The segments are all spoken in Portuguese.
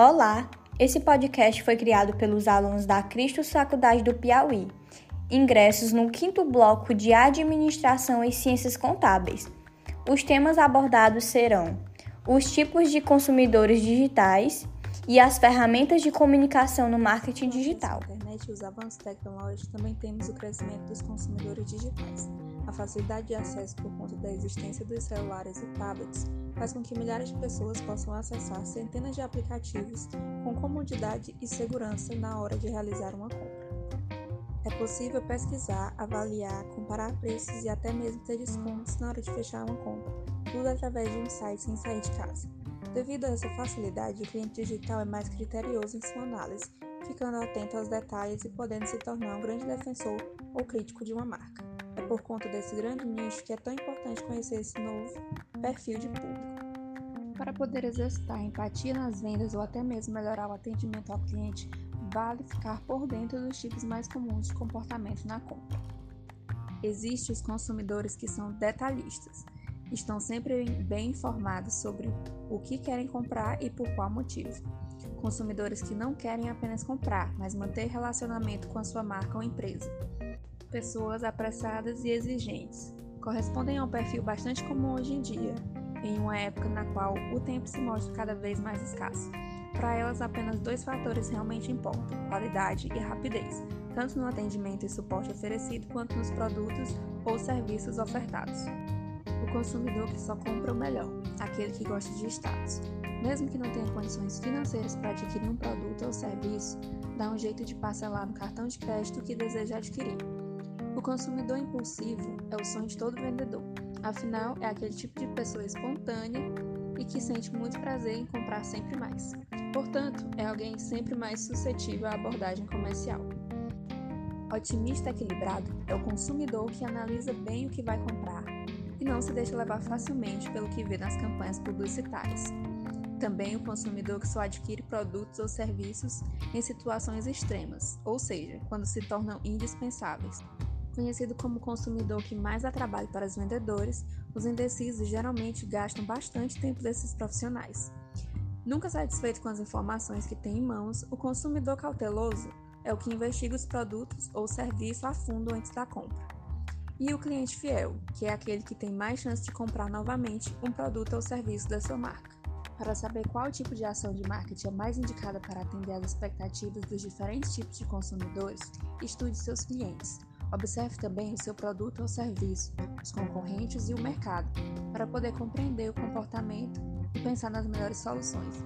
Olá! Esse podcast foi criado pelos alunos da Cristo Faculdade do Piauí. Ingressos no quinto bloco de Administração e Ciências Contábeis. Os temas abordados serão os tipos de consumidores digitais e as ferramentas de comunicação no marketing digital. Na internet e os avanços tecnológicos também temos o crescimento dos consumidores digitais. A facilidade de acesso por conta da existência dos celulares e tablets faz com que milhares de pessoas possam acessar centenas de aplicativos com comodidade e segurança na hora de realizar uma compra. É possível pesquisar, avaliar, comparar preços e até mesmo ter descontos na hora de fechar uma compra, tudo através de um site sem sair de casa. Devido a essa facilidade, o cliente digital é mais criterioso em sua análise, ficando atento aos detalhes e podendo se tornar um grande defensor ou crítico de uma marca. É por conta desse grande nicho que é tão importante conhecer esse novo perfil de público. Para poder exercitar empatia nas vendas ou até mesmo melhorar o atendimento ao cliente, vale ficar por dentro dos tipos mais comuns de comportamento na compra. Existem os consumidores que são detalhistas, estão sempre bem informados sobre o que querem comprar e por qual motivo. Consumidores que não querem apenas comprar, mas manter relacionamento com a sua marca ou empresa pessoas apressadas e exigentes. Correspondem a um perfil bastante comum hoje em dia, em uma época na qual o tempo se mostra cada vez mais escasso. Para elas, apenas dois fatores realmente importam: qualidade e rapidez, tanto no atendimento e suporte oferecido quanto nos produtos ou serviços ofertados. O consumidor que só compra o melhor, aquele que gosta de status. Mesmo que não tenha condições financeiras para adquirir um produto ou serviço, dá um jeito de parcelar no cartão de crédito que deseja adquirir. O consumidor impulsivo é o sonho de todo vendedor, afinal, é aquele tipo de pessoa espontânea e que sente muito prazer em comprar sempre mais. Portanto, é alguém sempre mais suscetível à abordagem comercial. Otimista equilibrado é o consumidor que analisa bem o que vai comprar e não se deixa levar facilmente pelo que vê nas campanhas publicitárias. Também o consumidor que só adquire produtos ou serviços em situações extremas, ou seja, quando se tornam indispensáveis. Conhecido como o consumidor que mais dá trabalho para os vendedores, os indecisos geralmente gastam bastante tempo desses profissionais. Nunca satisfeito com as informações que tem em mãos, o consumidor cauteloso é o que investiga os produtos ou serviço a fundo antes da compra. E o cliente fiel, que é aquele que tem mais chance de comprar novamente um produto ou serviço da sua marca. Para saber qual tipo de ação de marketing é mais indicada para atender às expectativas dos diferentes tipos de consumidores, estude seus clientes. Observe também o seu produto ou serviço, os concorrentes e o mercado, para poder compreender o comportamento e pensar nas melhores soluções.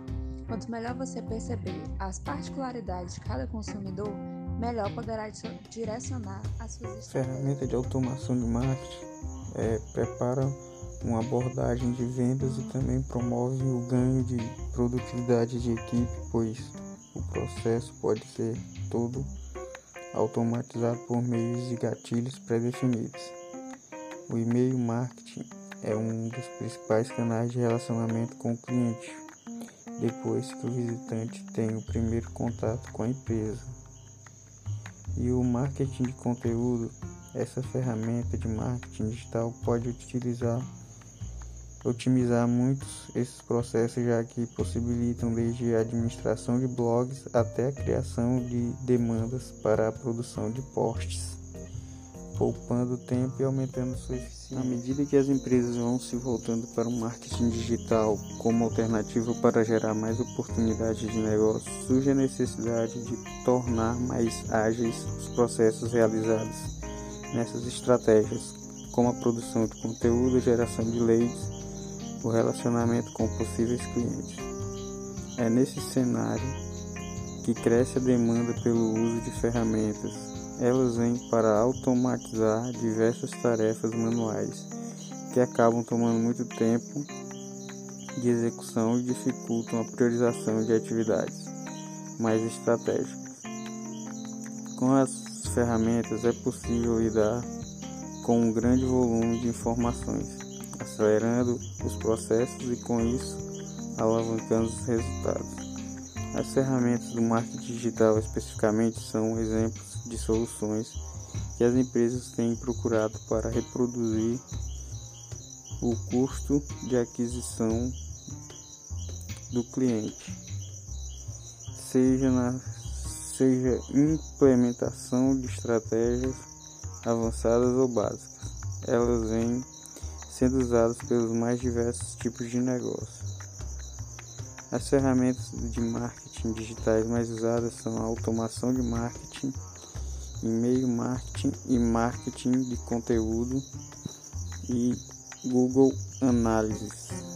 Quanto melhor você perceber as particularidades de cada consumidor, melhor poderá direcionar as suas Ferramenta de automação de marketing é, prepara uma abordagem de vendas e também promove o ganho de produtividade de equipe, pois o processo pode ser todo automatizado por meios de gatilhos pré-definidos. O e-mail marketing é um dos principais canais de relacionamento com o cliente, depois que o visitante tem o primeiro contato com a empresa. E o marketing de conteúdo, essa ferramenta de marketing digital pode utilizar otimizar muitos esses processos, já que possibilitam desde a administração de blogs até a criação de demandas para a produção de posts, poupando tempo e aumentando sua eficiência. À medida que as empresas vão se voltando para o marketing digital como alternativa para gerar mais oportunidades de negócio, surge a necessidade de tornar mais ágeis os processos realizados nessas estratégias, como a produção de conteúdo, geração de leads o relacionamento com possíveis clientes. É nesse cenário que cresce a demanda pelo uso de ferramentas. Elas vêm para automatizar diversas tarefas manuais que acabam tomando muito tempo de execução e dificultam a priorização de atividades mais estratégicas. Com as ferramentas é possível lidar com um grande volume de informações acelerando os processos e com isso alavancando os resultados. As ferramentas do marketing digital especificamente são exemplos de soluções que as empresas têm procurado para reproduzir o custo de aquisição do cliente. seja na seja implementação de estratégias avançadas ou básicas. Elas vêm sendo usadas pelos mais diversos tipos de negócio. As ferramentas de marketing digitais mais usadas são a automação de marketing, e-mail marketing e marketing de conteúdo e Google Analytics.